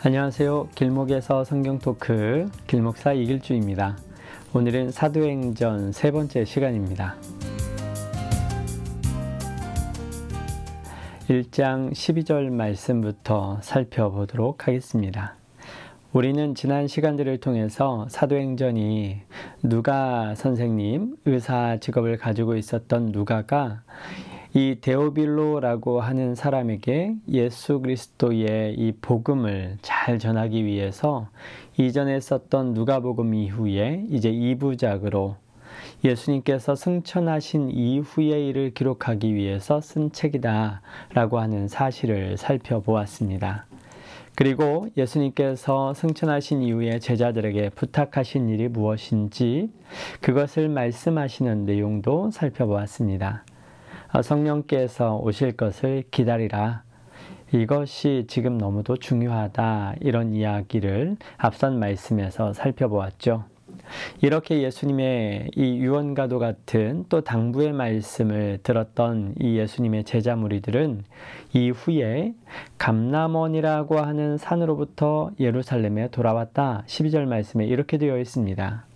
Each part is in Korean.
안녕하세요. 길목에서 성경 토크 길목사 이길주입니다. 오늘은 사도행전 세 번째 시간입니다. 1장 12절 말씀부터 살펴보도록 하겠습니다. 우리는 지난 시간들을 통해서 사도행전이 누가 선생님, 의사 직업을 가지고 있었던 누가가 이 데오빌로라고 하는 사람에게 예수 그리스도의 이 복음을 잘 전하기 위해서 이전에 썼던 누가복음 이후에 이제 2부작으로 예수님께서 승천하신 이후의 일을 기록하기 위해서 쓴 책이다라고 하는 사실을 살펴보았습니다. 그리고 예수님께서 승천하신 이후에 제자들에게 부탁하신 일이 무엇인지 그것을 말씀하시는 내용도 살펴보았습니다. 아, 성령께서 오실 것을 기다리라. 이것이 지금 너무도 중요하다. 이런 이야기를 앞선 말씀에서 살펴보았죠. 이렇게 예수님의 이 유언과도 같은 또 당부의 말씀을 들었던 이 예수님의 제자 무리들은 이후에 감남원이라고 하는 산으로부터 예루살렘에 돌아왔다. 12절 말씀에 이렇게 되어 있습니다.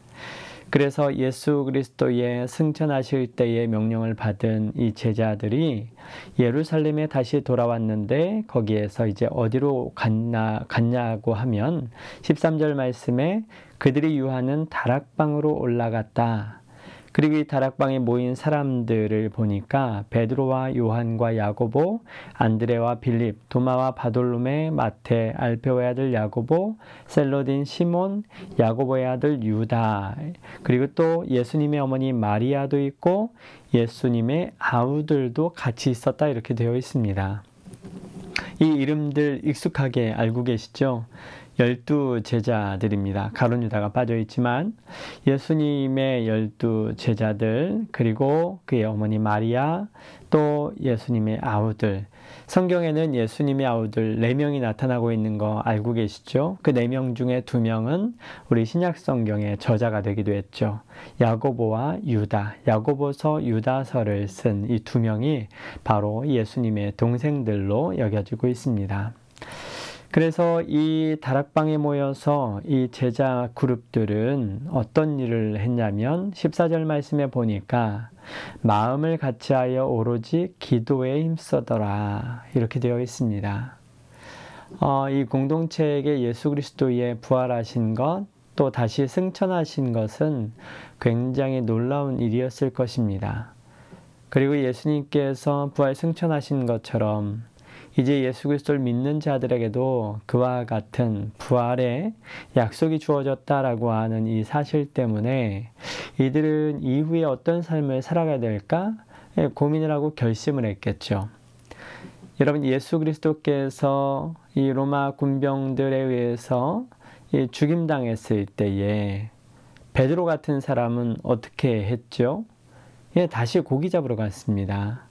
그래서 예수 그리스도의 승천하실 때의 명령을 받은 이 제자들이 예루살렘에 다시 돌아왔는데 거기에서 이제 어디로 갔나, 갔냐고 하면 13절 말씀에 그들이 유하는 다락방으로 올라갔다. 그리고 이 다락방에 모인 사람들을 보니까 베드로와 요한과 야고보, 안드레와 빌립, 도마와 바돌로메, 마테, 알페오의 아들 야고보, 셀로딘 시몬, 야고보의 아들 유다, 그리고 또 예수님의 어머니 마리아도 있고 예수님의 아우들도 같이 있었다 이렇게 되어 있습니다. 이 이름들 익숙하게 알고 계시죠? 열두 제자들입니다. 가론 유다가 빠져 있지만 예수님의 열두 제자들 그리고 그의 어머니 마리아 또 예수님의 아우들 성경에는 예수님의 아우들 네 명이 나타나고 있는 거 알고 계시죠? 그네명 중에 두 명은 우리 신약 성경의 저자가 되기도 했죠. 야고보와 유다, 야고보서 유다서를 쓴 이 두 명이 바로 예수님의 동생들로 여겨지고 있습니다. 그래서 이 다락방에 모여서 이 제자 그룹들은 어떤 일을 했냐면 14절 말씀에 보니까 마음을 같이하여 오로지 기도에 힘써더라 이렇게 되어 있습니다. 어, 이 공동체에게 예수 그리스도의 부활하신 것, 또 다시 승천하신 것은 굉장히 놀라운 일이었을 것입니다. 그리고 예수님께서 부활 승천하신 것처럼 이제 예수 그리스도를 믿는 자들에게도 그와 같은 부활의 약속이 주어졌다라고 하는 이 사실 때문에 이들은 이후에 어떤 삶을 살아가야 될까 예, 고민을 하고 결심을 했겠죠. 여러분 예수 그리스도께서 이 로마 군병들에 의해서 죽임당했을 때에 베드로 같은 사람은 어떻게 했죠? 예, 다시 고기 잡으러 갔습니다.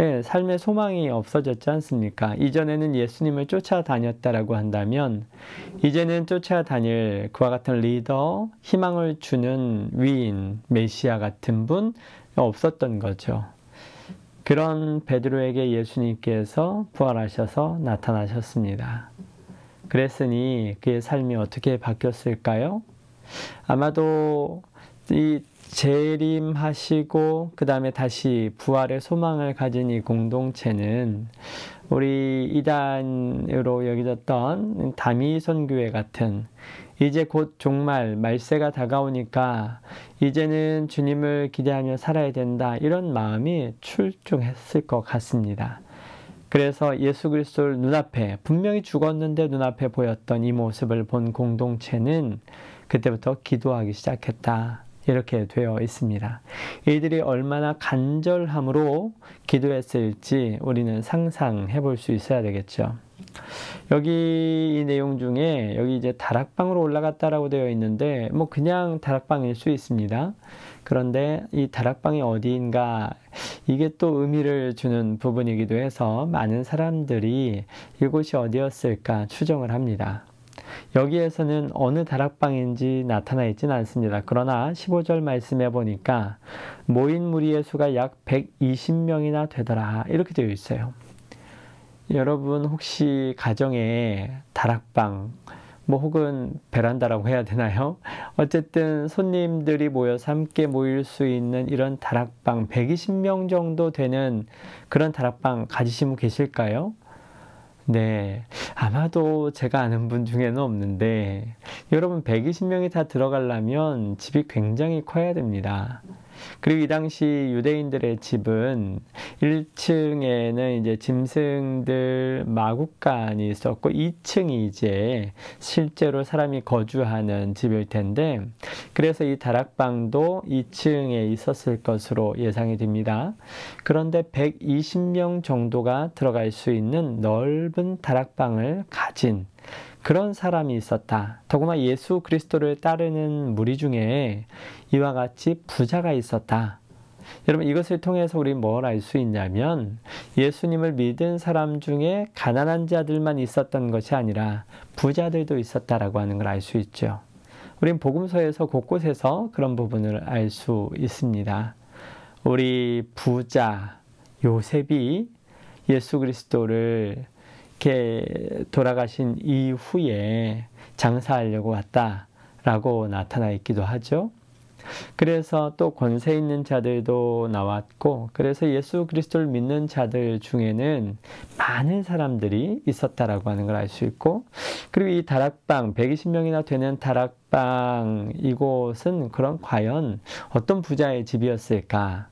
예, 삶의 소망이 없어졌지 않습니까? 이전에는 예수님을 쫓아다녔다라고 한다면, 이제는 쫓아다닐 그와 같은 리더, 희망을 주는 위인, 메시아 같은 분 없었던 거죠. 그런 베드로에게 예수님께서 부활하셔서 나타나셨습니다. 그랬으니 그의 삶이 어떻게 바뀌었을까요? 아마도 이 재림하시고 그 다음에 다시 부활의 소망을 가진 이 공동체는 우리 이단으로 여겨졌던 다미선 교회 같은 이제 곧 종말 말세가 다가오니까 이제는 주님을 기대하며 살아야 된다 이런 마음이 출중했을 것 같습니다. 그래서 예수 그리스도를 눈앞에 분명히 죽었는데 눈앞에 보였던 이 모습을 본 공동체는 그때부터 기도하기 시작했다. 이렇게 되어 있습니다. 이들이 얼마나 간절함으로 기도했을지 우리는 상상해 볼 수 있어야 되겠죠. 여기 이 내용 중에 여기 이제 다락방으로 올라갔다라고 되어 있는데 뭐 그냥 다락방일 수 있습니다. 그런데 이 다락방이 어디인가 이게 또 의미를 주는 부분이기도 해서 많은 사람들이 이곳이 어디였을까 추정을 합니다. 여기에서는 어느 다락방인지 나타나 있지는 않습니다. 그러나 15절 말씀해 보니까 모인 무리의 수가 약 120명이나 되더라. 이렇게 되어 있어요. 여러분 혹시 가정에 다락방 뭐 혹은 베란다라고 해야 되나요? 어쨌든 손님들이 모여서 함께 모일 수 있는 이런 다락방 120명 정도 되는 그런 다락방 가지신 분 계실까요? 네. 아마도 제가 아는 분 중에는 없는데 여러분 120명이 다 들어가려면 집이 굉장히 커야 됩니다. 그리고 이 당시 유대인들의 집은 1층에는 이제 짐승들 마구간이 있었고 2층이 이제 실제로 사람이 거주하는 집일 텐데 그래서 이 다락방도 2층에 있었을 것으로 예상이 됩니다. 그런데 120명 정도가 들어갈 수 있는 넓은 다락방을 가진 그런 사람이 있었다. 더구나 예수 그리스도를 따르는 무리 중에 이와 같이 부자가 있었다. 여러분 이것을 통해서 우리 뭘 알 수 있냐면 예수님을 믿은 사람 중에 가난한 자들만 있었던 것이 아니라 부자들도 있었다라고 하는 걸 알 수 있죠. 우린 복음서에서 곳곳에서 그런 부분을 알 수 있습니다. 우리 부자 요셉이 예수 그리스도를 이렇게 돌아가신 이후에 장사하려고 왔다라고 나타나 있기도 하죠. 그래서 또 권세 있는 자들도 나왔고, 그래서 예수 그리스도를 믿는 자들 중에는 많은 사람들이 있었다라고 하는 걸 알 수 있고, 그리고 이 다락방, 120명이나 되는 다락방 이곳은 그런 과연 어떤 부자의 집이었을까?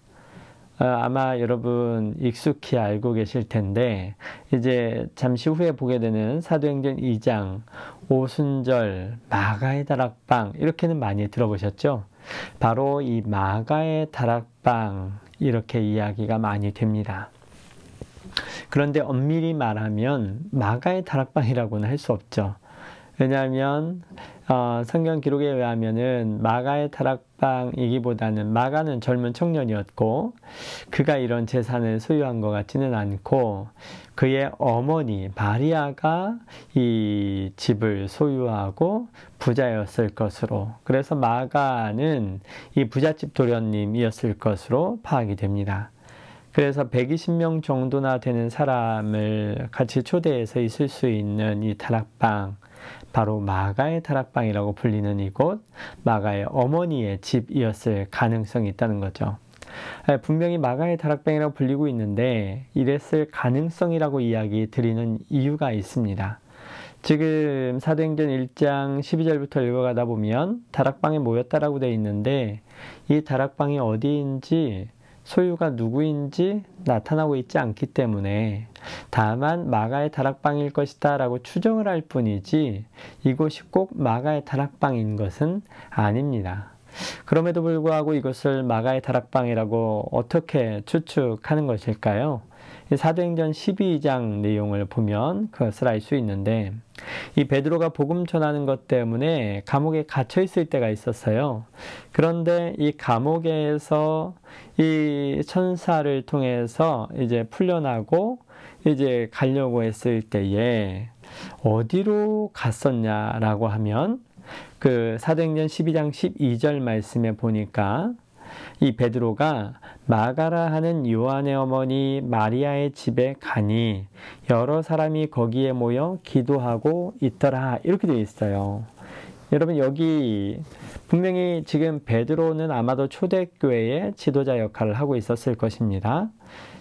어, 아마 여러분 익숙히 알고 계실 텐데 이제 잠시 후에 보게 되는 사도행전 2장 오순절 마가의 다락방 이렇게는 많이 들어보셨죠? 바로 이 마가의 다락방 이렇게 이야기가 많이 됩니다. 그런데 엄밀히 말하면 마가의 다락방이라고는 할 수 없죠. 왜냐하면 어, 성경 기록에 의하면은 마가의 타락방이기보다는 마가는 젊은 청년이었고 그가 이런 재산을 소유한 것 같지는 않고 그의 어머니 마리아가 이 집을 소유하고 부자였을 것으로 그래서 마가는 이 부잣집 도련님이었을 것으로 파악이 됩니다. 그래서 120명 정도나 되는 사람을 같이 초대해서 있을 수 있는 이 다락방 바로 마가의 다락방이라고 불리는 이곳, 마가의 어머니의 집이었을 가능성이 있다는 거죠. 예, 분명히 마가의 다락방이라고 불리고 있는데 이랬을 가능성이라고 이야기 드리는 이유가 있습니다. 지금 사도행전 1장 12절부터 읽어가다 보면 다락방에 모였다라고 되어 있는데 이 다락방이 어디인지 소유가 누구인지 나타나고 있지 않기 때문에 다만 마가의 다락방일 것이다 라고 추정을 할 뿐이지 이곳이 꼭 마가의 다락방인 것은 아닙니다. 그럼에도 불구하고 이것을 마가의 다락방이라고 어떻게 추측하는 것일까요? 사도행전 12장 내용을 보면 그것을 알 수 있는데 이 베드로가 복음 전하는 것 때문에 감옥에 갇혀 있을 때가 있었어요. 그런데 이 감옥에서 이 천사를 통해서 이제 풀려나고 이제 가려고 했을 때에 어디로 갔었냐라고 하면 그 사도행전 12장 12절 말씀에 보니까 이 베드로가 마가라 하는 요한의 어머니 마리아의 집에 가니 여러 사람이 거기에 모여 기도하고 있더라 이렇게 되어 있어요. 여러분 여기 분명히 지금 베드로는 아마도 초대교회의 지도자 역할을 하고 있었을 것입니다.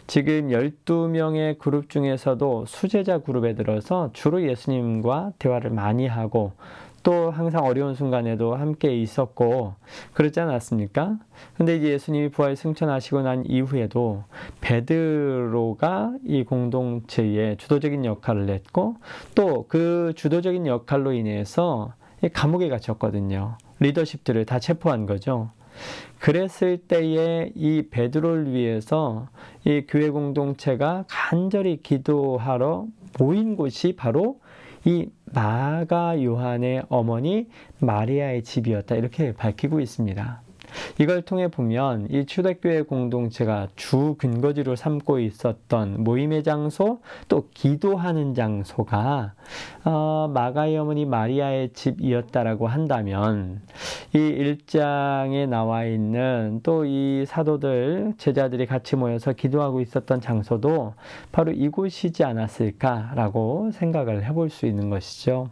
지금 12명의 그룹 중에서도 수제자 그룹에 들어서 주로 예수님과 대화를 많이 하고 또 항상 어려운 순간에도 함께 있었고 그렇지 않았습니까? 근데 이제 예수님이 부활 승천하시고 난 이후에도 베드로가 이 공동체의 주도적인 역할을 했고 또 그 주도적인 역할로 인해서 감옥에 갇혔거든요. 리더십들을 다 체포한 거죠. 그랬을 때에 이 베드로를 위해서 이 교회 공동체가 간절히 기도하러 모인 곳이 바로 이 마가 요한의 어머니 마리아의 집이었다. 이렇게 밝히고 있습니다. 이걸 통해 보면 이 초대교회 공동체가 주 근거지로 삼고 있었던 모임의 장소 또 기도하는 장소가 어, 마가의 어머니 마리아의 집이었다라고 한다면 이 일장에 나와 있는 또 이 사도들 제자들이 같이 모여서 기도하고 있었던 장소도 바로 이곳이지 않았을까라고 생각을 해볼 수 있는 것이죠.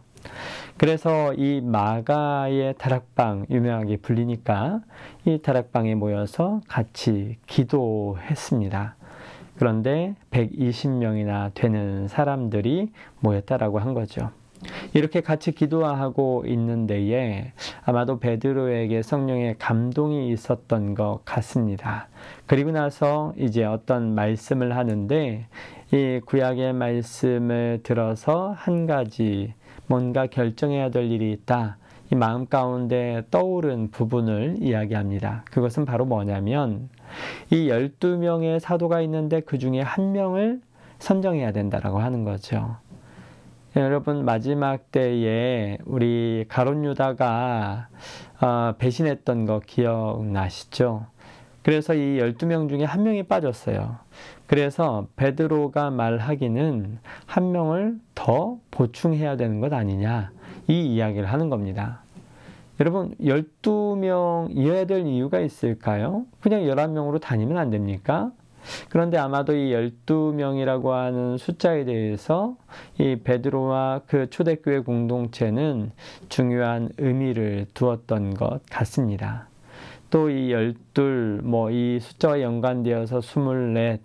그래서 이 마가의 다락방 유명하게 불리니까 이 다락방에 모여서 같이 기도했습니다. 그런데 120명이나 되는 사람들이 모였다라고 한 거죠. 이렇게 같이 기도하고 있는 데에 아마도 베드로에게 성령의 감동이 있었던 것 같습니다. 그리고 나서 이제 어떤 말씀을 하는데 이 구약의 말씀을 들어서 한 가지 뭔가 결정해야 될 일이 있다. 이 마음 가운데 떠오른 부분을 이야기합니다. 그것은 바로 뭐냐면 이 12명의 사도가 있는데 그 중에 한 명을 선정해야 된다라고 하는 거죠. 여러분 마지막 때에 우리 가론 유다가 어, 배신했던 거 기억나시죠? 그래서 이 12명 중에 한 명이 빠졌어요. 그래서 베드로가 말하기는 한 명을 더 보충해야 되는 것 아니냐. 이 이야기를 하는 겁니다. 여러분, 12명이어야 될 이유가 있을까요? 그냥 11명으로 다니면 안 됩니까? 그런데 아마도 이 12명이라고 하는 숫자에 대해서 이 베드로와 그 초대교회 공동체는 중요한 의미를 두었던 것 같습니다. 또 이 열둘, 뭐 이 숫자와 연관되어서 스물넷,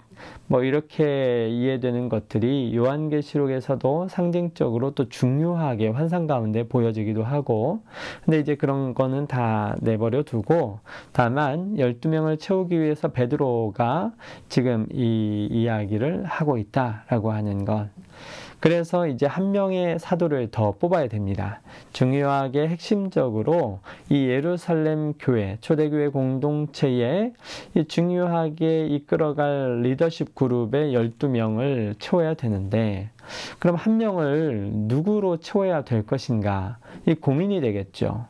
뭐 이렇게 이해되는 것들이 요한계시록에서도 상징적으로 또 중요하게 환상 가운데 보여지기도 하고, 근데 이제 그런 거는 다 내버려 두고, 다만 12명을 채우기 위해서 베드로가 지금 이 이야기를 하고 있다라고 하는 것. 그래서 이제 한 명의 사도를 더 뽑아야 됩니다. 중요하게 핵심적으로 이 예루살렘 교회, 초대교회 공동체에 중요하게 이끌어갈 리더십 그룹의 12명을 채워야 되는데, 그럼 한 명을 누구로 채워야 될 것인가? 이 고민이 되겠죠.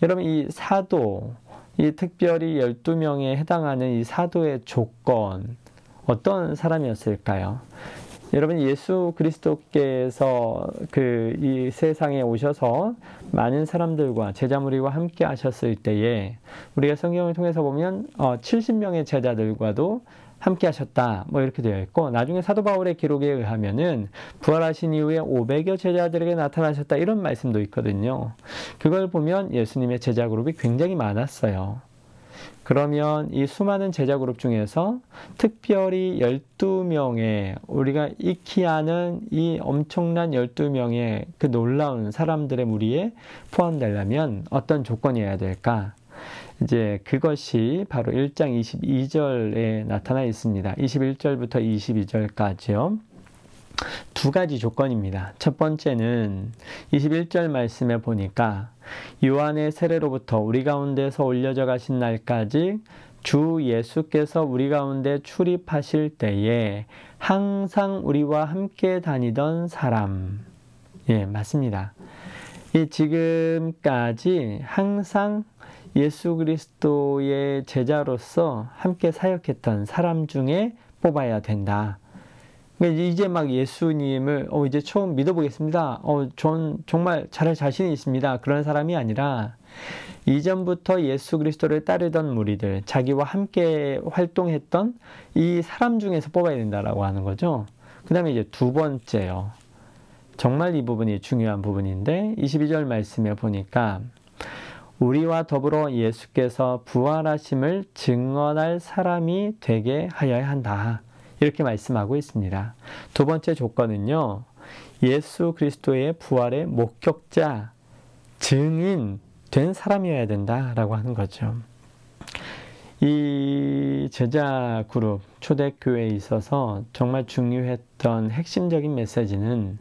여러분, 이 사도, 이 특별히 12명에 해당하는 이 사도의 조건, 어떤 사람이었을까요? 여러분 예수 그리스도께서 그 이 세상에 오셔서 많은 사람들과 제자 무리와 함께 하셨을 때에 우리가 성경을 통해서 보면 어 70명의 제자들과도 함께 하셨다. 뭐 이렇게 되어 있고 나중에 사도 바울의 기록에 의하면은 부활하신 이후에 500여 제자들에게 나타나셨다 이런 말씀도 있거든요. 그걸 보면 예수님의 제자 그룹이 굉장히 많았어요. 그러면 이 수많은 제자 그룹 중에서 특별히 12명의 우리가 익히 아는 이 엄청난 12명의 그 놀라운 사람들의 무리에 포함되려면 어떤 조건이어야 될까? 이제 그것이 바로 1장 22절에 나타나 있습니다. 21절부터 22절까지요. 두 가지 조건입니다. 첫 번째는 21절 말씀에 보니까 요한의 세례로부터 우리 가운데서 올려져 가신 날까지 주 예수께서 우리 가운데 출입하실 때에 항상 우리와 함께 다니던 사람. 예, 맞습니다. 이 지금까지 항상 예수 그리스도의 제자로서 함께 사역했던 사람 중에 뽑아야 된다. 그러니까 이제 막 예수님을 어 이제 처음 믿어보겠습니다. 어 전 정말 잘할 자신이 있습니다. 그런 사람이 아니라 이전부터 예수 그리스도를 따르던 무리들, 자기와 함께 활동했던 이 사람 중에서 뽑아야 된다라고 하는 거죠. 그 다음에 이제 두 번째요. 정말 이 부분이 중요한 부분인데 22절 말씀에 보니까 우리와 더불어 예수께서 부활하심을 증언할 사람이 되게 하여야 한다. 이렇게 말씀하고 있습니다. 두 번째 조건은요. 예수 그리스도의 부활의 목격자, 증인 된 사람이어야 된다라고 하는 거죠. 이 제자 그룹 초대교회에 있어서 정말 중요했던 핵심적인 메시지는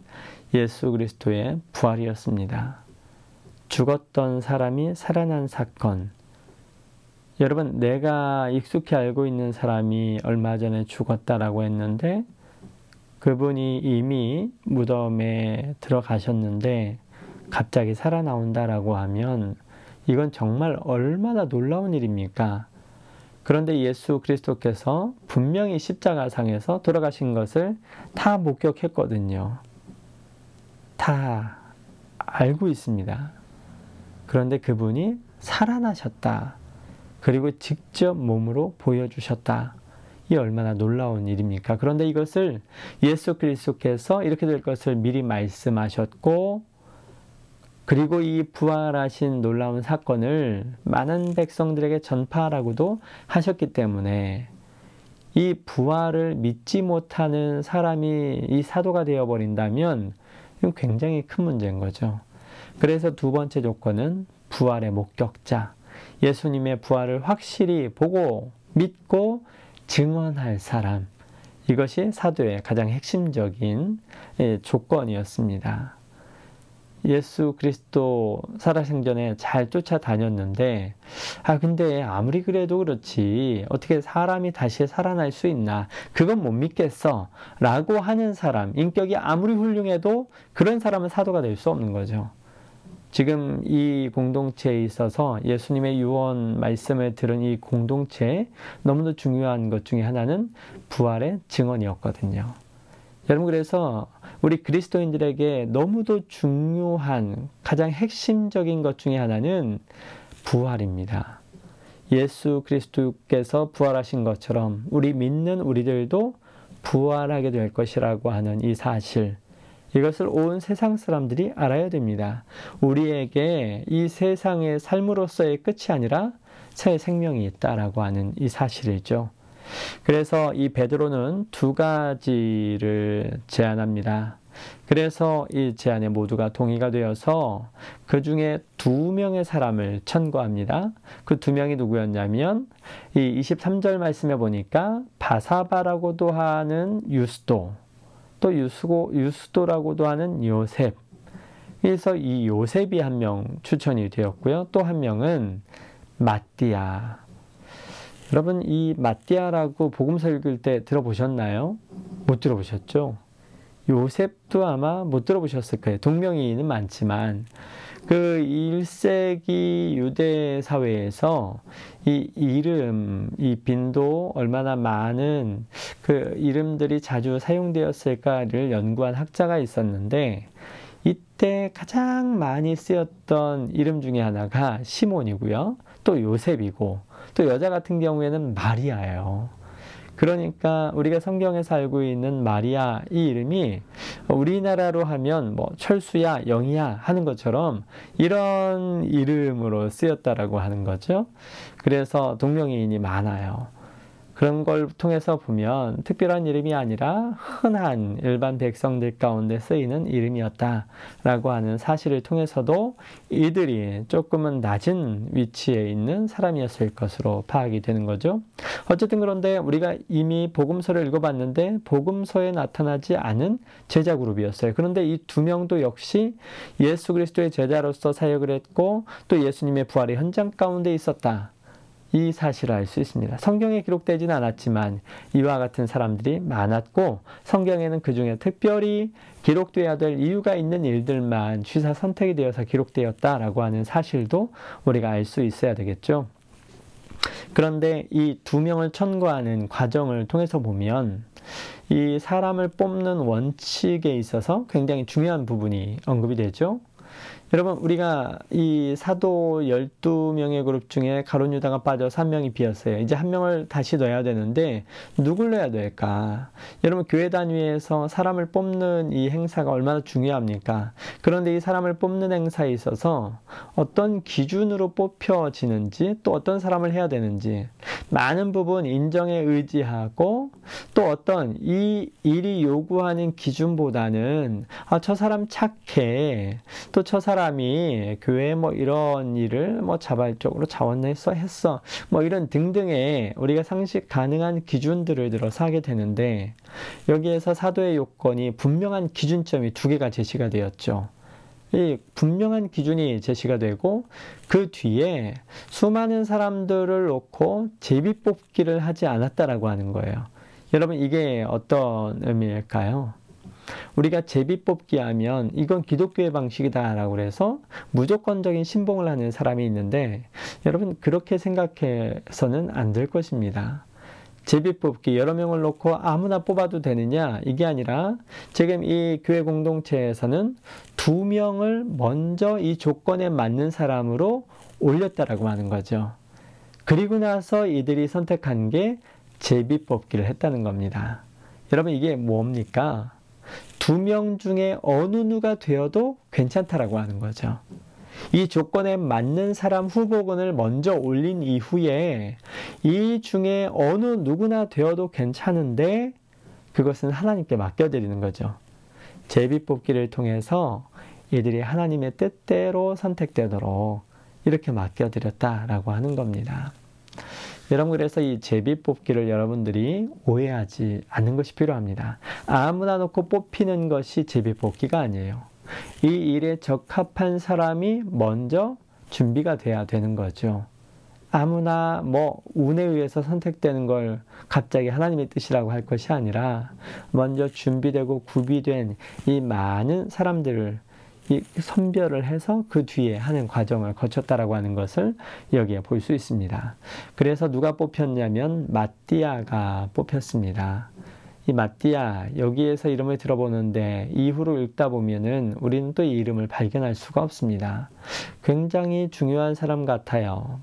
예수 그리스도의 부활이었습니다. 죽었던 사람이 살아난 사건, 여러분, 내가 익숙히 알고 있는 사람이 얼마 전에 죽었다라고 했는데 그분이 이미 무덤에 들어가셨는데 갑자기 살아나온다라고 하면 이건 정말 얼마나 놀라운 일입니까? 그런데 예수 그리스도께서 분명히 십자가상에서 돌아가신 것을 다 목격했거든요. 다 알고 있습니다. 그런데 그분이 살아나셨다. 그리고 직접 몸으로 보여주셨다. 이 얼마나 놀라운 일입니까? 그런데 이것을 예수 그리스도께서 이렇게 될 것을 미리 말씀하셨고, 그리고 이 부활하신 놀라운 사건을 많은 백성들에게 전파하라고도 하셨기 때문에 이 부활을 믿지 못하는 사람이 이 사도가 되어버린다면 굉장히 큰 문제인 거죠. 그래서 두 번째 조건은 부활의 목격자. 예수님의 부활을 확실히 보고 믿고 증언할 사람. 이것이 사도의 가장 핵심적인 예, 조건이었습니다. 예수 그리스도 살아생전에 잘 쫓아다녔는데, 아, 근데 아무리 그래도 그렇지, 어떻게 사람이 다시 살아날 수 있나, 그건 못 믿겠어. 라고 하는 사람, 인격이 아무리 훌륭해도 그런 사람은 사도가 될 수 없는 거죠. 지금 이 공동체에 있어서 예수님의 유언 말씀을 들은 이 공동체에 너무도 중요한 것 중에 하나는 부활의 증언이었거든요. 여러분, 그래서 우리 그리스도인들에게 너무도 중요한 가장 핵심적인 것 중에 하나는 부활입니다. 예수 그리스도께서 부활하신 것처럼 우리 믿는 우리들도 부활하게 될 것이라고 하는 이 사실. 이것을 온 세상 사람들이 알아야 됩니다. 우리에게 이 세상의 삶으로서의 끝이 아니라 새 생명이 있다라고 하는 이 사실이죠. 그래서 이 베드로는 두 가지를 제안합니다. 그래서 이 제안에 모두가 동의가 되어서 그 중에 두 명의 사람을 천거합니다. 그 두 명이 누구였냐면 이 23절 말씀에 보니까 바사바라고도 하는 유스도 또 유스고 유스도라고도 하는 요셉. 그래서 이 요셉이 한 명 추천이 되었고요. 또 한 명은 마띠아. 여러분 이 마띠아라고 복음서 읽을 때 들어보셨나요? 못 들어보셨죠? 요셉도 아마 못 들어보셨을 거예요. 동명이인은 많지만 그 1세기 유대 사회에서 이 이름, 이 빈도 얼마나 많은 그 이름들이 자주 사용되었을까를 연구한 학자가 있었는데 이때 가장 많이 쓰였던 이름 중에 하나가 시몬이고요. 또 요셉이고 또 여자 같은 경우에는 마리아예요. 그러니까 우리가 성경에서 알고 있는 마리아 이 이름이 우리나라로 하면 뭐 철수야, 영이야 하는 것처럼 이런 이름으로 쓰였다라고 하는 거죠. 그래서 동명이인이 많아요. 그런 걸 통해서 보면 특별한 이름이 아니라 흔한 일반 백성들 가운데 쓰이는 이름이었다라고 하는 사실을 통해서도 이들이 조금은 낮은 위치에 있는 사람이었을 것으로 파악이 되는 거죠. 어쨌든 그런데 우리가 이미 복음서를 읽어봤는데 복음서에 나타나지 않은 제자 그룹이었어요. 그런데 이 두 명도 역시 예수 그리스도의 제자로서 사역을 했고 또 예수님의 부활의 현장 가운데 있었다. 이 사실을 알 수 있습니다. 성경에 기록되지는 않았지만 이와 같은 사람들이 많았고 성경에는 그 중에 특별히 기록되어야 될 이유가 있는 일들만 취사 선택이 되어서 기록되었다라고 하는 사실도 우리가 알 수 있어야 되겠죠. 그런데 이 두 명을 천거하는 과정을 통해서 보면 이 사람을 뽑는 원칙에 있어서 굉장히 중요한 부분이 언급이 되죠. 여러분 우리가 이 사도 12명의 그룹 중에 가론 유다가 빠져서 한 명이 비었어요. 이제 한 명을 다시 넣어야 되는데 누굴 넣어야 될까? 여러분 교회 단위에서 사람을 뽑는 이 행사가 얼마나 중요합니까? 그런데 이 사람을 뽑는 행사에 있어서 어떤 기준으로 뽑혀지는지 또 어떤 사람을 해야 되는지 많은 부분 인정에 의지하고 또 어떤 이 일이 요구하는 기준보다는 아, 저 사람 착해 또 저 사람 사람이 교회 뭐 이런 일을 뭐 자발적으로 자원해서 했어. 뭐 이런 등등의 우리가 상식 가능한 기준들을 들어서 하게 되는데 여기에서 사도의 요건이 분명한 기준점이 두 개가 제시가 되었죠. 이 분명한 기준이 제시가 되고 그 뒤에 수많은 사람들을 놓고 제비 뽑기를 하지 않았다라고 하는 거예요. 여러분 이게 어떤 의미일까요? 우리가 제비 뽑기 하면 이건 기독교의 방식이다라고 그래서 무조건적인 신봉을 하는 사람이 있는데 여러분 그렇게 생각해서는 안 될 것입니다. 제비 뽑기 여러 명을 놓고 아무나 뽑아도 되느냐 이게 아니라 지금 이 교회 공동체에서는 두 명을 먼저 이 조건에 맞는 사람으로 올렸다라고 하는 거죠. 그리고 나서 이들이 선택한 게 제비 뽑기를 했다는 겁니다. 여러분 이게 뭡니까? 두 명 중에 어느 누가 되어도 괜찮다라고 하는 거죠. 이 조건에 맞는 사람 후보군을 먼저 올린 이후에 이 중에 어느 누구나 되어도 괜찮은데 그것은 하나님께 맡겨드리는 거죠. 제비 뽑기를 통해서 이들이 하나님의 뜻대로 선택되도록 이렇게 맡겨드렸다라고 하는 겁니다. 여러분 그래서 이 제비 뽑기를 여러분들이 오해하지 않는 것이 필요합니다. 아무나 놓고 뽑히는 것이 제비 뽑기가 아니에요. 이 일에 적합한 사람이 먼저 준비가 돼야 되는 거죠. 아무나 뭐 운에 의해서 선택되는 걸 갑자기 하나님의 뜻이라고 할 것이 아니라 먼저 준비되고 구비된 이 많은 사람들을 이 선별을 해서 그 뒤에 하는 과정을 거쳤다라고 하는 것을 여기에 볼 수 있습니다. 그래서 누가 뽑혔냐면 마띠아가 뽑혔습니다. 이 마띠아 여기에서 이름을 들어보는데 이후로 읽다 보면은 우리는 또 이 이름을 발견할 수가 없습니다. 굉장히 중요한 사람 같아요.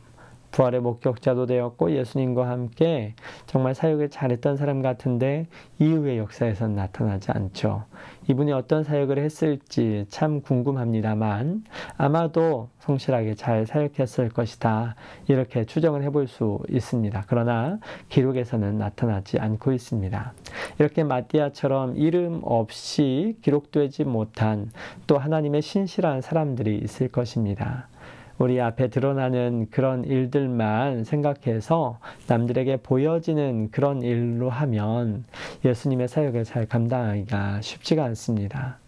부활의 목격자도 되었고 예수님과 함께 정말 사역을 잘했던 사람 같은데 이후의 역사에선 나타나지 않죠. 이분이 어떤 사역을 했을지 참 궁금합니다만 아마도 성실하게 잘 사역했을 것이다. 이렇게 추정을 해볼 수 있습니다. 그러나 기록에서는 나타나지 않고 있습니다. 이렇게 마띠아처럼 이름 없이 기록되지 못한 또 하나님의 신실한 사람들이 있을 것입니다. 우리 앞에 드러나는 그런 일들만 생각해서 남들에게 보여지는 그런 일로 하면 예수님의 사역을 잘 감당하기가 쉽지가 않습니다.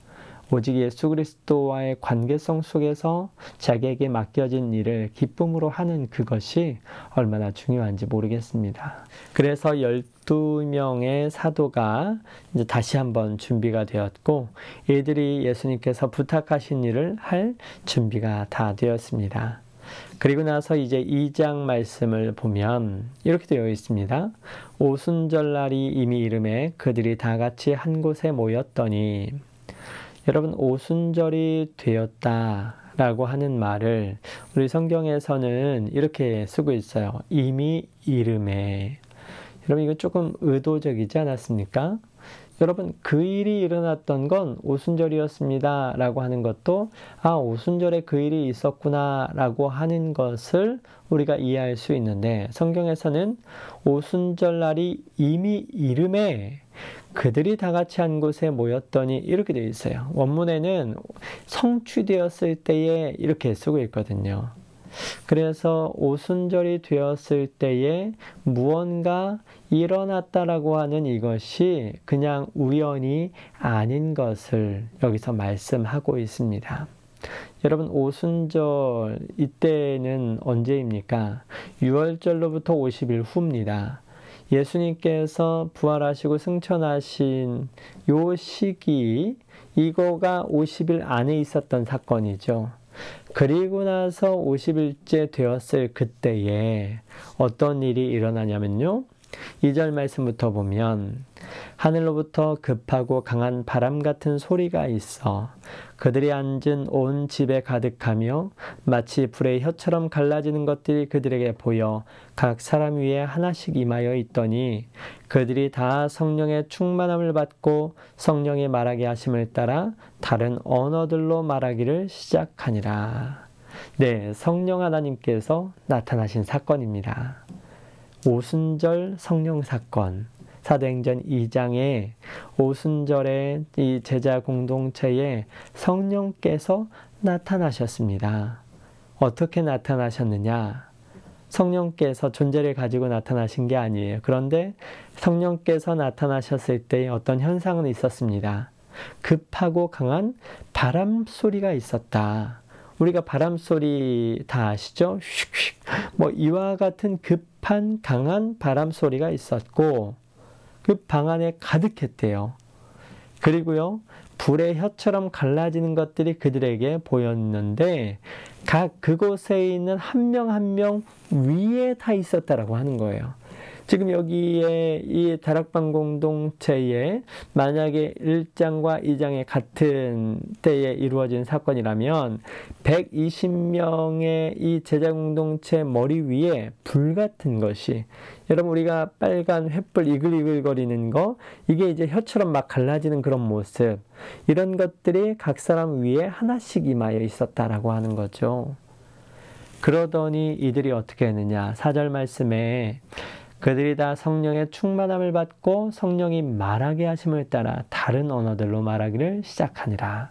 오직 예수 그리스도와의 관계성 속에서 자기에게 맡겨진 일을 기쁨으로 하는 그것이 얼마나 중요한지 모르겠습니다. 그래서 12명의 사도가 이제 다시 한번 준비가 되었고, 이들이 예수님께서 부탁하신 일을 할 준비가 다 되었습니다. 그리고 나서 이제 2장 말씀을 보면 이렇게 되어 있습니다. 오순절 날이 이미 이름에 그들이 다 같이 한 곳에 모였더니 여러분 오순절이 되었다 라고 하는 말을 우리 성경에서는 이렇게 쓰고 있어요. 이미 이름에. 여러분 이거 조금 의도적이지 않았습니까? 여러분 그 일이 일어났던 건 오순절이었습니다 라고 하는 것도 아 오순절에 그 일이 있었구나 라고 하는 것을 우리가 이해할 수 있는데 성경에서는 오순절날이 이미 이름에 그들이 다 같이 한 곳에 모였더니 이렇게 되어 있어요. 원문에는 성취되었을 때에 이렇게 쓰고 있거든요. 그래서 오순절이 되었을 때에 무언가 일어났다라고 하는 이것이 그냥 우연이 아닌 것을 여기서 말씀하고 있습니다. 여러분 오순절 이때는 언제입니까? 6월절로부터 50일 후입니다. 예수님께서 부활하시고 승천하신 요 시기 이거가 50일 안에 있었던 사건이죠. 그리고 나서 50일째 되었을 그때에 어떤 일이 일어나냐면요. 2절 말씀부터 보면 하늘로부터 급하고 강한 바람 같은 소리가 있어 그들이 앉은 온 집에 가득하며 마치 불의 혀처럼 갈라지는 것들이 그들에게 보여 각 사람 위에 하나씩 임하여 있더니 그들이 다 성령의 충만함을 받고 성령의 말하게 하심을 따라 다른 언어들로 말하기를 시작하니라. 네, 성령 하나님께서 나타나신 사건입니다. 오순절 성령 사건. 사도행전 2장에 오순절에 이 제자 공동체에 성령께서 나타나셨습니다. 어떻게 나타나셨느냐? 성령께서 존재를 가지고 나타나신 게 아니에요. 그런데 성령께서 나타나셨을 때 어떤 현상은 있었습니다. 급하고 강한 바람 소리가 있었다. 우리가 바람 소리 다 아시죠? 휙휙. 뭐 이와 같은 급한 강한 바람 소리가 있었고 그 방 안에 가득했대요. 그리고요, 불의 혀처럼 갈라지는 것들이 그들에게 보였는데, 각 그곳에 있는 한 명 한 명 위에 다 있었다라고 하는 거예요. 지금 여기에 이 다락방 공동체에 만약에 1장과 2장의 같은 때에 이루어진 사건이라면 120명의 이 제자 공동체 머리 위에 불 같은 것이 여러분 우리가 빨간 횃불 이글이글거리는 거 이게 이제 혀처럼 막 갈라지는 그런 모습 이런 것들이 각 사람 위에 하나씩 임하여 있었다라고 하는 거죠. 그러더니 이들이 어떻게 했느냐. 사절 말씀에 그들이 다 성령의 충만함을 받고 성령이 말하게 하심을 따라 다른 언어들로 말하기를 시작하니라.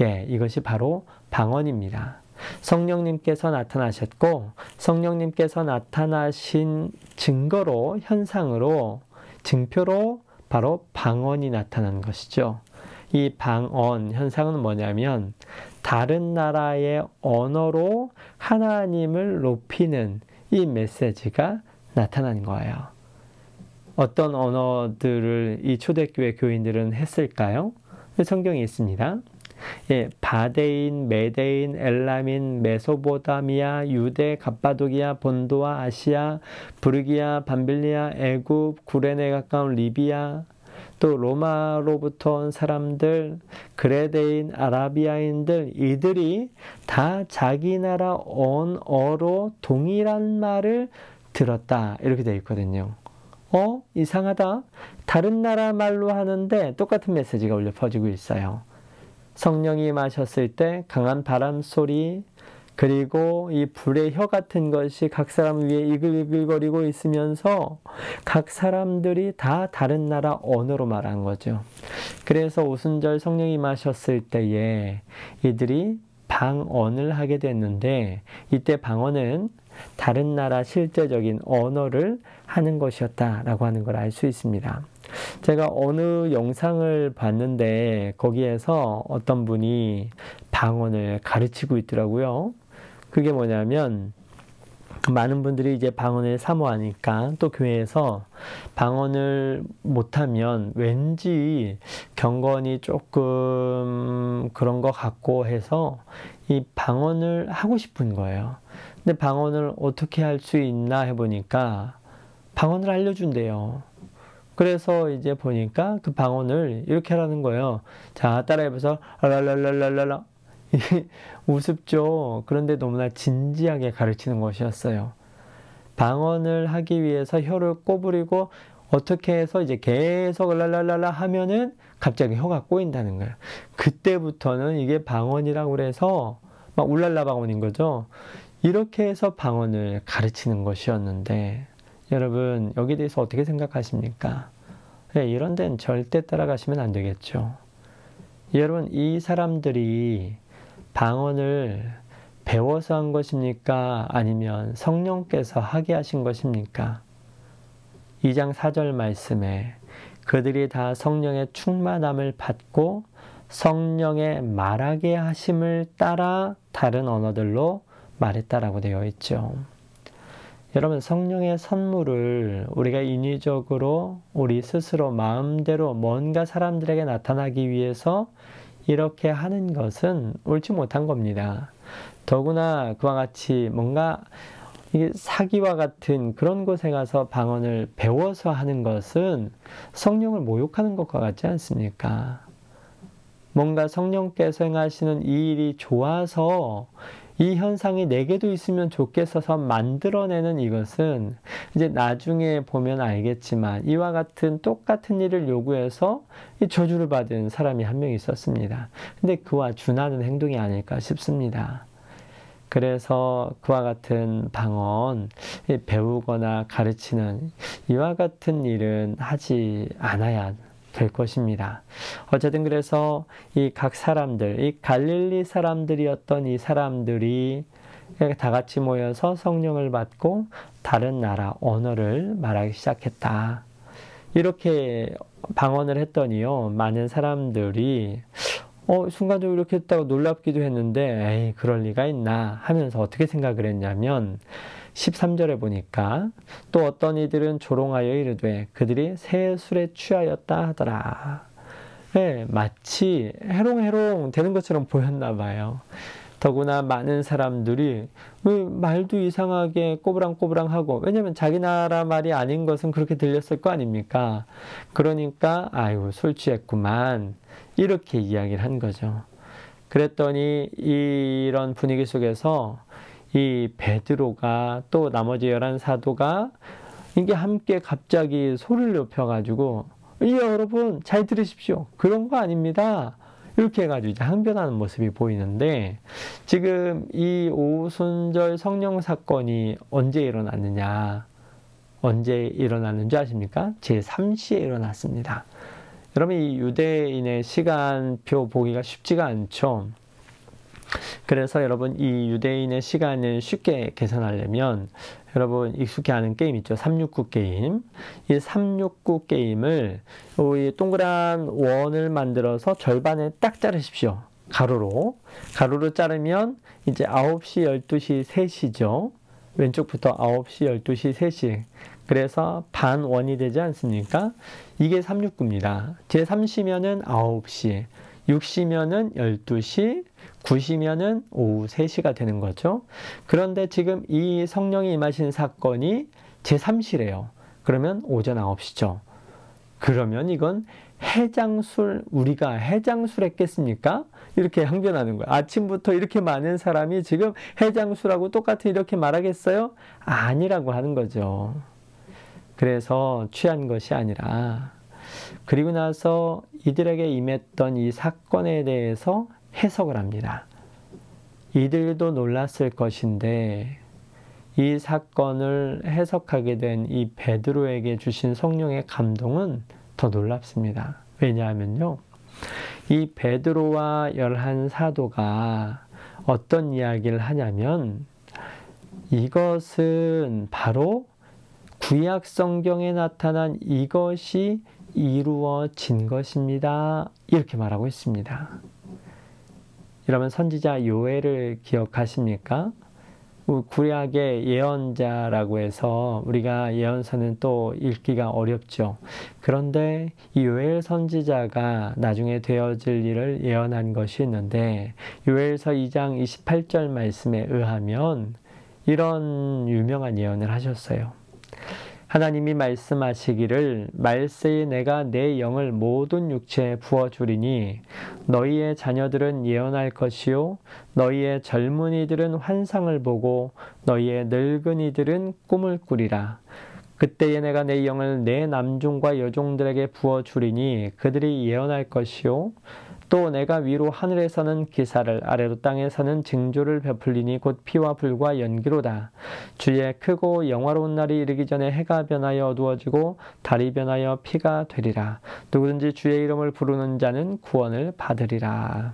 예, 이것이 바로 방언입니다. 성령님께서 나타나셨고 성령님께서 나타나신 증거로 현상으로 증표로 바로 방언이 나타난 것이죠. 이 방언 현상은 뭐냐면 다른 나라의 언어로 하나님을 높이는 이 메시지가 나타나는 거예요. 어떤 언어들을 이 초대교회 교인들은 했을까요? 성경에 있습니다. 예, 바데인, 메데인, 엘라민, 메소보다미아, 유대, 갑바도기아, 본도와 아시아, 부르기아, 밤빌리아, 애굽, 구레네 가까운 리비아, 또 로마로부터 온 사람들, 그레데인, 아라비아인들, 이들이 다 자기 나라 언어로 동일한 말을 들었다. 이렇게 되어 있거든요. 어? 이상하다. 다른 나라 말로 하는데 똑같은 메시지가 울려 퍼지고 있어요. 성령이 마셨을 때 강한 바람 소리, 그리고 이 불의 혀 같은 것이 각 사람 위에 이글이글거리고 있으면서 각 사람들이 다 다른 나라 언어로 말한 거죠. 그래서 오순절 성령이 마셨을 때에 이들이 방언을 하게 됐는데 이때 방언은 다른 나라 실제적인 언어를 하는 것이었다라고 하는 걸 알 수 있습니다. 제가 어느 영상을 봤는데 거기에서 어떤 분이 방언을 가르치고 있더라고요. 그게 뭐냐면 많은 분들이 이제 방언을 사모하니까 또 교회에서 방언을 못하면 왠지 경건이 조금 그런 것 같고 해서 이 방언을 하고 싶은 거예요. 근데 방언을 어떻게 할 수 있나 해보니까 방언을 알려준대요. 그래서 이제 보니까 그 방언을 이렇게 하라는 거예요. 자, 따라해보서 랄랄랄랄랄라. 우습죠. 그런데 너무나 진지하게 가르치는 것이었어요. 방언을 하기 위해서 혀를 꼬부리고 어떻게 해서 이제 계속 랄랄랄라 하면은 갑자기 혀가 꼬인다는 거예요. 그때부터는 이게 방언이라고 그래서 막 울랄라 방언인 거죠. 이렇게 해서 방언을 가르치는 것이었는데 여러분 여기에 대해서 어떻게 생각하십니까? 네, 이런 데는 절대 따라가시면 안 되겠죠. 여러분 이 사람들이 방언을 배워서 한 것입니까? 아니면 성령께서 하게 하신 것입니까? 2장 4절 말씀에 그들이 다 성령의 충만함을 받고 성령의 말하게 하심을 따라 다른 언어들로 말했다라고 되어 있죠. 여러분, 성령의 선물을 우리가 인위적으로 우리 스스로 마음대로 뭔가 사람들에게 나타나기 위해서 이렇게 하는 것은 옳지 못한 겁니다. 더구나 그와 같이 뭔가 이게 사기와 같은 그런 곳에 가서 방언을 배워서 하는 것은 성령을 모욕하는 것과 같지 않습니까? 뭔가 성령께서 행하시는 이 일이 좋아서 이 현상이 내게도 있으면 좋겠어서 만들어내는 이것은 이제 나중에 보면 알겠지만 이와 같은 똑같은 일을 요구해서 저주를 받은 사람이 한 명 있었습니다. 근데 그와 준하는 행동이 아닐까 싶습니다. 그래서 그와 같은 방언, 배우거나 가르치는 이와 같은 일은 하지 않아야 될 것입니다. 어쨌든 그래서 이 각 사람들, 이 갈릴리 사람들이었던 이 사람들이 다 같이 모여서 성령을 받고 다른 나라 언어를 말하기 시작했다. 이렇게 방언을 했더니요, 많은 사람들이 어, 순간적으로 이렇게 했다고 놀랍기도 했는데, 에이, 그럴 리가 있나 하면서 어떻게 생각을 했냐면, 13절에 보니까 또 어떤 이들은 조롱하여 이르되 그들이 새 술에 취하였다 하더라. 네, 마치 해롱해롱 되는 것처럼 보였나 봐요. 더구나 많은 사람들이 말도 이상하게 꼬부랑꼬부랑 하고 왜냐면 자기 나라 말이 아닌 것은 그렇게 들렸을 거 아닙니까? 그러니까 아유 술 취했구만 이렇게 이야기를 한 거죠. 그랬더니 이런 분위기 속에서 이 베드로가 또 나머지 열한 사도가 이게 함께 갑자기 소리를 높여가지고 이 여러분 잘 들으십시오. 그런 거 아닙니다. 이렇게 해가지고 이제 항변하는 모습이 보이는데 지금 이 오순절 성령 사건이 언제 일어났느냐? 언제 일어났는지 아십니까? 제3시에 일어났습니다. 여러분 이 유대인의 시간표 보기가 쉽지가 않죠. 그래서 여러분 이 유대인의 시간을 쉽게 계산하려면 여러분 익숙해 하는 게임 있죠. 369 게임. 이 369 게임을 이 동그란 원을 만들어서 절반에 딱 자르십시오. 가로로. 가로로 자르면 이제 9시, 12시, 3시죠. 왼쪽부터 9시, 12시, 3시. 그래서 반 원이 되지 않습니까? 이게 369입니다. 제 3시면은 9시, 6시면은 12시, 9시면은 오후 3시가 되는 거죠. 그런데 지금 이 성령이 임하신 사건이 제3시래요. 그러면 오전 9시죠. 그러면 이건 해장술, 우리가 해장술 했겠습니까? 이렇게 항변하는 거예요. 아침부터 이렇게 많은 사람이 지금 해장술하고 똑같은 이렇게 말하겠어요? 아니라고 하는 거죠. 그래서 취한 것이 아니라 그리고 나서 이들에게 임했던 이 사건에 대해서 해석을 합니다. 이들도 놀랐을 것인데 이 사건을 해석하게 된 이 베드로에게 주신 성령의 감동은 더 놀랍습니다. 왜냐하면요. 이 베드로와 열한 사도가 어떤 이야기를 하냐면 이것은 바로 구약 성경에 나타난 이것이 이루어진 것입니다. 이렇게 말하고 있습니다. 여러분 선지자 요엘을 기억하십니까? 구약의 예언자라고 해서 우리가 예언서는 또 읽기가 어렵죠. 그런데 이 요엘 선지자가 나중에 되어질 일을 예언한 것이 있는데 요엘서 2장 28절 말씀에 의하면 이런 유명한 예언을 하셨어요. 하나님이 말씀하시기를 말세에 내가 내 영을 모든 육체에 부어 주리니 너희의 자녀들은 예언할 것이요 너희의 젊은이들은 환상을 보고 너희의 늙은이들은 꿈을 꾸리라. 그때에 내가 내 영을 내 남종과 여종들에게 부어 주리니 그들이 예언할 것이요 또 내가 위로 하늘에서는 기사를 아래로 땅에서는 징조를 베풀리니 곧 피와 불과 연기로다. 주의 크고 영화로운 날이 이르기 전에 해가 변하여 어두워지고 달이 변하여 피가 되리라. 누구든지 주의 이름을 부르는 자는 구원을 받으리라.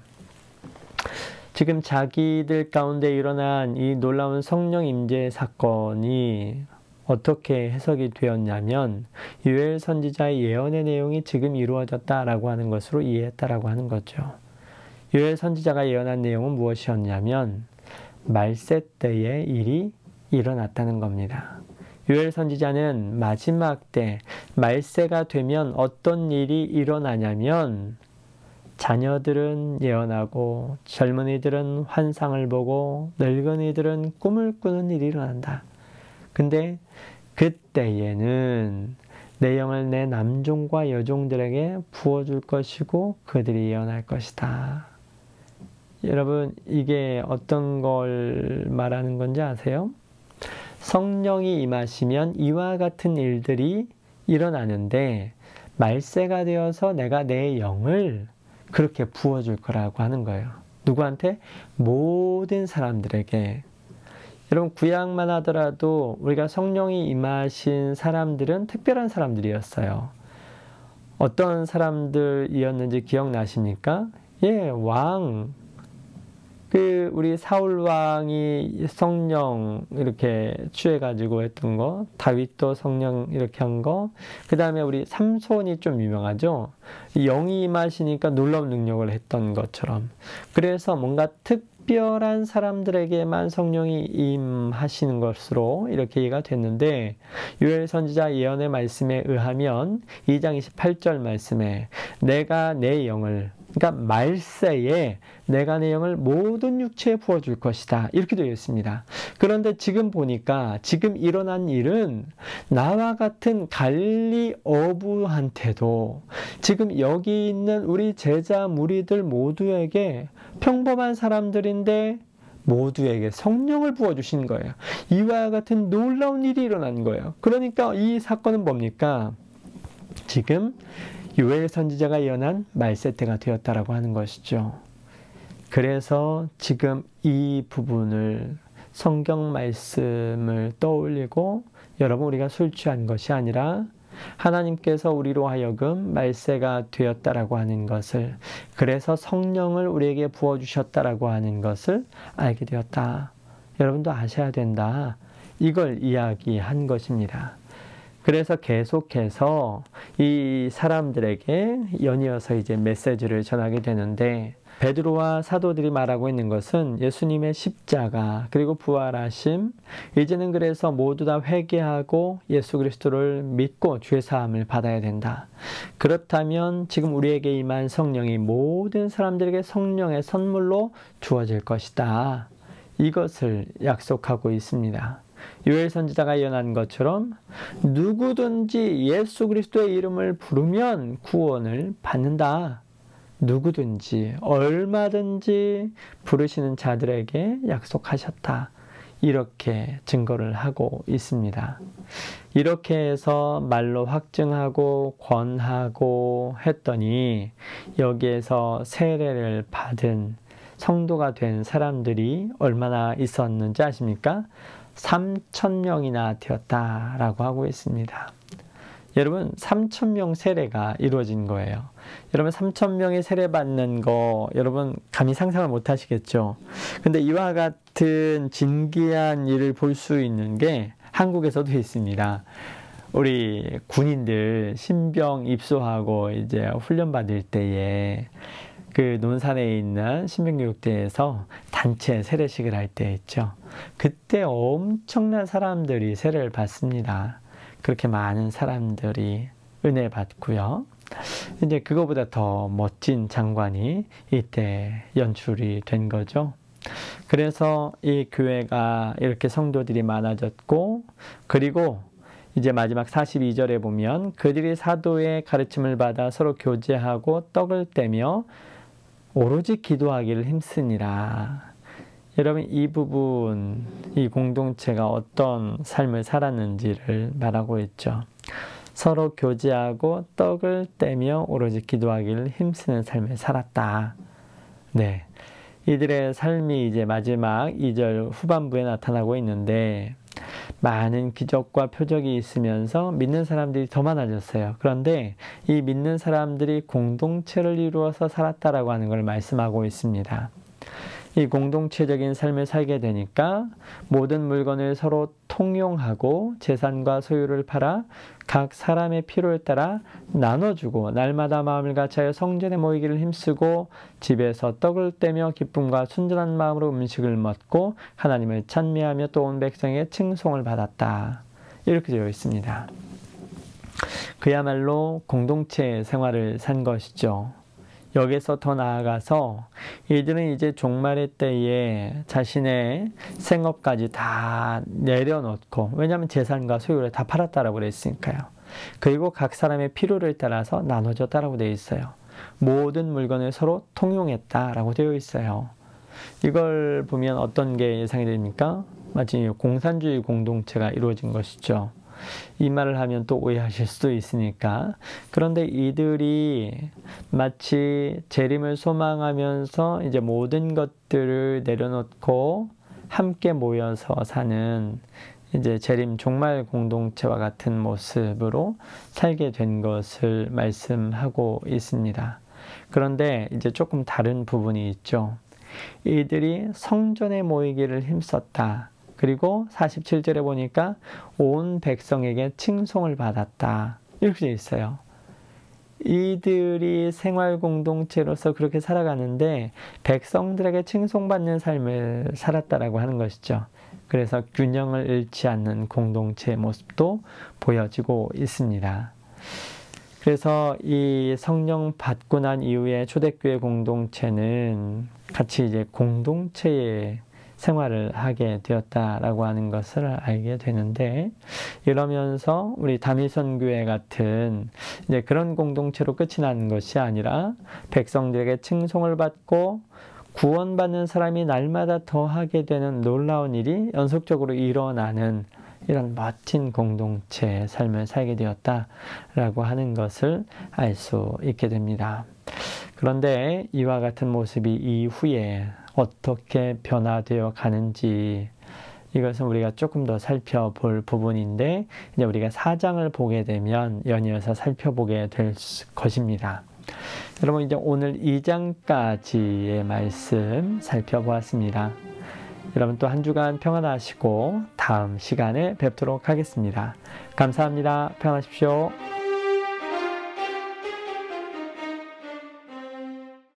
지금 자기들 가운데 일어난 이 놀라운 성령 임재 사건이 어떻게 해석이 되었냐면 유엘 선지자의 예언의 내용이 지금 이루어졌다라고 하는 것으로 이해했다라고 하는 거죠. 유엘 선지자가 예언한 내용은 무엇이었냐면 말세 때의 일이 일어났다는 겁니다. 유엘 선지자는 마지막 때 말세가 되면 어떤 일이 일어나냐면 자녀들은 예언하고 젊은이들은 환상을 보고 늙은이들은 꿈을 꾸는 일이 일어난다. 근데 그때에는 내 영을 내 남종과 여종들에게 부어줄 것이고 그들이 예언할 것이다. 여러분, 이게 어떤 걸 말하는 건지 아세요? 성령이 임하시면 이와 같은 일들이 일어나는데 말세가 되어서 내가 내 영을 그렇게 부어줄 거라고 하는 거예요. 누구한테? 모든 사람들에게. 여러분 구약만 하더라도 우리가 성령이 임하신 사람들은 특별한 사람들이었어요. 어떤 사람들이었는지 기억나십니까? 예, 왕. 그 우리 사울 왕이 성령 이렇게 취해 가지고 했던 거, 다윗도 성령 이렇게 한 거. 그다음에 우리 삼손이 좀 유명하죠. 영이 임하시니까 놀라운 능력을 했던 것처럼. 그래서 뭔가 특 특별한 사람들에게만 성령이 임하시는 것으로 이렇게 이해가 됐는데 유엘 선지자 예언의 말씀에 의하면 2장 28절 말씀에 내가 내 영을 그러니까 말세에 내가 내 영을 모든 육체에 부어줄 것이다. 이렇게 되어 있습니다. 그런데 지금 보니까 지금 일어난 일은 나와 같은 갈리 어부한테도 지금 여기 있는 우리 제자 무리들 모두에게 평범한 사람들인데 모두에게 성령을 부어주신 거예요. 이와 같은 놀라운 일이 일어난 거예요. 그러니까 이 사건은 뭡니까? 지금 유엘 선지자가 예언한 말세 때가 되었다라고 하는 것이죠. 그래서 지금 이 부분을 성경 말씀을 떠올리고 여러분 우리가 술 취한 것이 아니라 하나님께서 우리로 하여금 말세가 되었다라고 하는 것을 그래서 성령을 우리에게 부어 주셨다라고 하는 것을 알게 되었다. 여러분도 아셔야 된다. 이걸 이야기한 것입니다. 그래서 계속해서 이 사람들에게 연이어서 이제 메시지를 전하게 되는데 베드로와 사도들이 말하고 있는 것은 예수님의 십자가 그리고 부활하심 이제는 그래서 모두 다 회개하고 예수 그리스도를 믿고 죄 사함을 받아야 된다. 그렇다면 지금 우리에게 임한 성령이 모든 사람들에게 성령의 선물로 주어질 것이다. 이것을 약속하고 있습니다. 요엘 선지자가 예언한 것처럼 누구든지 예수 그리스도의 이름을 부르면 구원을 받는다. 누구든지 얼마든지 부르시는 자들에게 약속하셨다. 이렇게 증거를 하고 있습니다. 이렇게 해서 말로 확증하고 권하고 했더니 여기에서 세례를 받은 성도가 된 사람들이 얼마나 있었는지 아십니까? 3천 명이나 되었다라고 하고 있습니다. 여러분 3천 명 세례가 이루어진 거예요. 여러분 3천 명이 세례 받는 거 여러분 감히 상상을 못 하시겠죠. 근데 이와 같은 진기한 일을 볼 수 있는 게 한국에서도 있습니다. 우리 군인들 신병 입소하고 이제 훈련 받을 때에 그 논산에 있는 신병교육대에서 단체 세례식을 할 때 있죠. 그때 엄청난 사람들이 세례를 받습니다. 그렇게 많은 사람들이 은혜 받고요. 이제 그거보다 더 멋진 장관이 이때 연출이 된 거죠. 그래서 이 교회가 이렇게 성도들이 많아졌고, 그리고 이제 마지막 42절에 보면 그들이 사도의 가르침을 받아 서로 교제하고 떡을 떼며 오로지 기도하기를 힘쓰니라. 여러분 이 부분 이 공동체가 어떤 삶을 살았는지를 말하고 있죠. 서로 교제하고 떡을 떼며 오로지 기도하기를 힘쓰는 삶을 살았다. 네. 이들의 삶이 이제 마지막 2절 후반부에 나타나고 있는데 많은 기적과 표적이 있으면서 믿는 사람들이 더 많아졌어요. 그런데 이 믿는 사람들이 공동체를 이루어서 살았다라고 하는 걸 말씀하고 있습니다. 이 공동체적인 삶을 살게 되니까 모든 물건을 서로 통용하고 재산과 소유를 팔아 각 사람의 필요에 따라 나눠주고 날마다 마음을 같이하여 성전에 모이기를 힘쓰고 집에서 떡을 떼며 기쁨과 순전한 마음으로 음식을 먹고 하나님을 찬미하며 또 온 백성의 칭송을 받았다. 이렇게 되어 있습니다. 그야말로 공동체 생활을 산 것이죠. 여기서 더 나아가서 이들은 이제 종말의 때에 자신의 생업까지 다 내려놓고 왜냐하면 재산과 소유를 다 팔았다라고 그랬으니까요. 그리고 각 사람의 필요를 따라서 나눠줬다라고 되어 있어요. 모든 물건을 서로 통용했다라고 되어 있어요. 이걸 보면 어떤 게 예상이 됩니까? 마치 공산주의 공동체가 이루어진 것이죠. 이 말을 하면 또 오해하실 수도 있으니까. 그런데 이들이 마치 재림을 소망하면서 이제 모든 것들을 내려놓고 함께 모여서 사는 이제 재림 종말 공동체와 같은 모습으로 살게 된 것을 말씀하고 있습니다. 그런데 이제 조금 다른 부분이 있죠. 이들이 성전에 모이기를 힘썼다. 그리고 47절에 보니까 온 백성에게 칭송을 받았다. 이렇게 있어요. 이들이 생활 공동체로서 그렇게 살아가는데 백성들에게 칭송받는 삶을 살았다라고 하는 것이죠. 그래서 균형을 잃지 않는 공동체의 모습도 보여지고 있습니다. 그래서 이 성령 받고 난 이후에 초대교회 공동체는 같이 이제 공동체의 생활을 하게 되었다라고 하는 것을 알게 되는데 이러면서 우리 다미선 교회 같은 이제 그런 공동체로 끝이 나는 것이 아니라 백성들에게 칭송을 받고 구원받는 사람이 날마다 더 하게 되는 놀라운 일이 연속적으로 일어나는 이런 멋진 공동체의 삶을 살게 되었다라고 하는 것을 알 수 있게 됩니다. 그런데 이와 같은 모습이 이후에 어떻게 변화되어 가는지 이것은 우리가 조금 더 살펴볼 부분인데 이제 우리가 사장을 보게 되면 연이어서 살펴보게 될 것입니다. 여러분 이제 오늘 2장까지의 말씀 살펴보았습니다. 여러분 또 한 주간 평안하시고 다음 시간에 뵙도록 하겠습니다. 감사합니다. 평안하십시오.